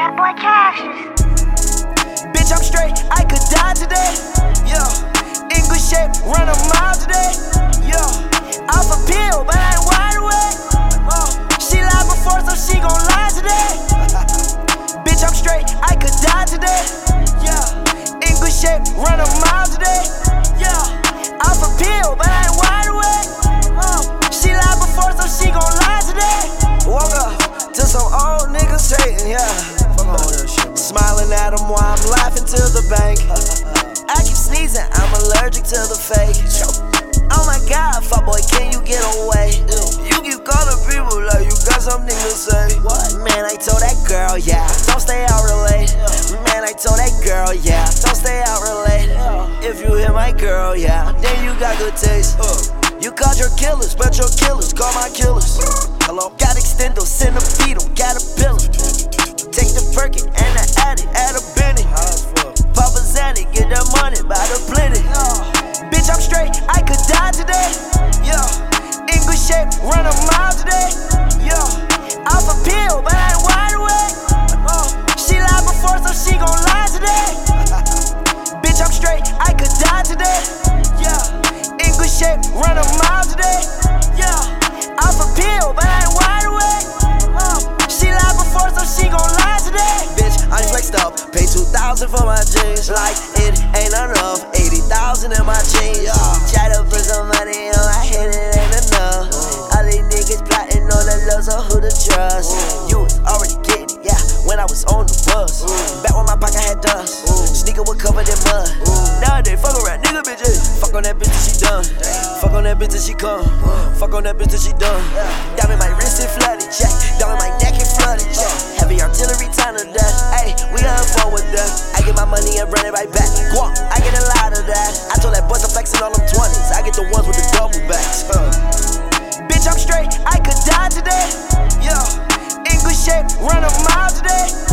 that boy. Bitch, I'm straight, I could die today. At them while I'm laughing to the bank. I keep sneezing, I'm allergic to the fake. Oh my god, fuck boy, can you get away? You keep calling people like you got something to say. Man, I told that girl, yeah, don't stay out late. Man, I told that girl, yeah, don't stay out late. If you hit my girl, yeah, then you got good taste. You called your killers, but your killers call my killers. Hello? Got extendo, centipede, got 2,000 for my jeans. Like it ain't enough, 80,000 in my jeans. Try to put some money on my head, it ain't enough. All these niggas plotting on the love, so who to trust? You was already getting it, yeah, when I was on the bus. Back when my pocket had dust, sneaker was covered in mud. Nowadays, fuck around, nigga bitches. Fuck on that bitch till she done. Fuck on that bitch till she come. Fuck on that bitch till she done. Diamond my wrist is flooded, check. Diamond my money right back. Guap, I get a lot of that. I told that boy to flexing all them 20s. I get the ones with the double backs. Huh. Bitch, I'm straight. I could die today. Yo, good shape, run a mile today.